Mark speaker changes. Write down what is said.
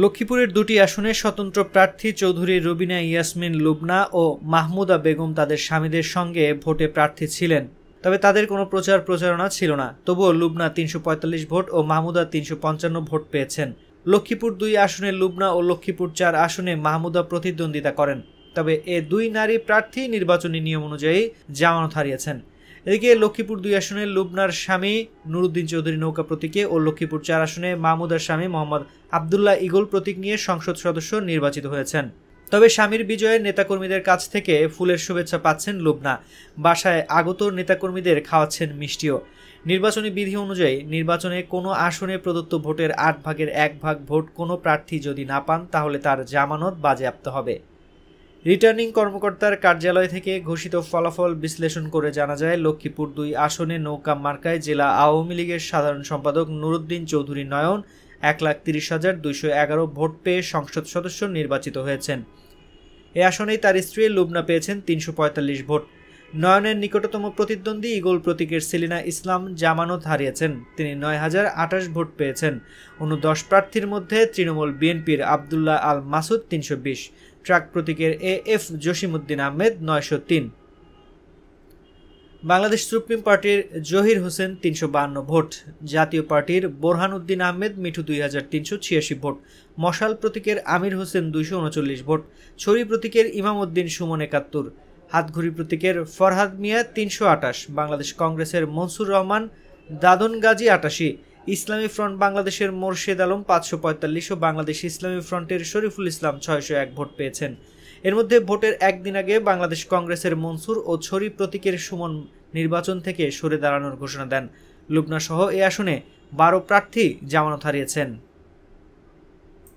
Speaker 1: লক্ষ্মীপুরের দুটি আসনে স্বতন্ত্র প্রার্থী চৌধুরী রবিনা, ইয়াসমিন লুবনা ও মাহমুদা বেগম তাদের স্বামীদের সঙ্গে ভোটে প্রার্থী ছিলেন। তবে তাদের কোনো প্রচার প্রচারণা ছিল না। তবুও লুবনা তিনশো পঁয়তাল্লিশ ভোট ও মাহমুদা তিনশো পঞ্চান্ন ভোট পেয়েছেন। লক্ষ্মীপুর দুই আসনে লুবনা ও লক্ষ্মীপুর চার আসনে মাহমুদা প্রতিদ্বন্দ্বিতা করেন। তবে এ দুই নারী প্রার্থী নির্বাচনী নিয়ম অনুযায়ী জামানত হারিয়েছেন। এদিকে লক্ষ্মীপুর দুই আসনে লুবনার স্বামী নুরুদ্দিন চৌধুরী নৌকা প্রতীকে ও লক্ষ্মীপুর চার আসনে মাহমুদার স্বামী মোহাম্মদ আবদুল্লাহ ইগল প্রতীক নিয়ে সংসদ সদস্য নির্বাচিত হয়েছেন। তবে স্বামীর বিজয়ে নেতাকর্মীদের কাছ থেকে ফুলের শুভেচ্ছা পাচ্ছেন লুবনা। বাসায় আগত নেতাকর্মীদের খাওয়াচ্ছেন মিষ্টিও। নির্বাচনী বিধি অনুযায়ী নির্বাচনে কোনো আসনে প্রদত্ত ভোটের আট ভাগের এক ভাগ ভোট কোনো প্রার্থী যদি না পান, তাহলে তার জামানত বাজেয়াপ্ত হবে। রিটার্নিং কর্মকর্তার কার্যালয় থেকে ঘোষিত ফলাফল বিশ্লেষণ করে জানা যায়, লক্ষ্মীপুর দুই আসনে নৌকা মার্কায় জেলা আওয়ামী লীগের সাধারণ সম্পাদক নুরুদ্দিন চৌধুরী নয়ন এক লাখ তিরিশ হাজার দুইশো এগারো ভোট পেয়ে সংসদ সদস্য নির্বাচিত হয়েছেন। এ আসনেই তার স্ত্রী লুবনা পেয়েছেন তিনশো পঁয়তাল্লিশ ভোট। নয়নের নিকটতম প্রতিদ্বন্দ্বী ইগল প্রতীকের সেলিনা ইসলাম জামানত হারিয়েছেন। তিনি নয় হাজার আঠাশ ভোট পেয়েছেন। অন্য দশ প্রার্থীর মধ্যে তৃণমূল বিএনপির আবদুল্লাহ আল মাসুদ তিনশো বিশ, ট্রাক প্রতীকের এ এফ জসিমুদ্দিন আহমেদ নয়শো তিন। বাংলাদেশ সুপ্রিম পার্টির জহির হোসেন তিনশো বান্ন ভোট। জাতীয় পার্টির বোরহান উদ্দিন আহমেদ মিঠু দুই হাজার তিনশো ছিয়াশি ভোট। মশাল প্রতীকের আমির হোসেন দুইশো উনচল্লিশ ভোট। ছড়ি প্রতীকের ইমাম উদ্দিন সুমন একাত্তর। হাতঘড়ি প্রতীকের ফরহাদ মিয়া তিনশো আটাশ, বাংলাদেশ কংগ্রেসের মনসুর রহমান দাদন গাজী আটাশি, ইসলামী ফ্রন্ট বাংলাদেশের মোর্শেদ আলম পাঁচশো পঁয়তাল্লিশ ও বাংলাদেশ ইসলামী ফ্রন্টের শরীফুল ইসলাম ছয়শো এক ভোট পেয়েছেন। এর মধ্যে ভোটের একদিন আগে বাংলাদেশ কংগ্রেসের মনসুর ও ছড়ি প্রতীকের সুমন নির্বাচন থেকে সরে দাঁড়ানোর ঘোষণা দেন। লুবনা সহ এ আসনে বারো প্রার্থী জামানত হারিয়েছেন।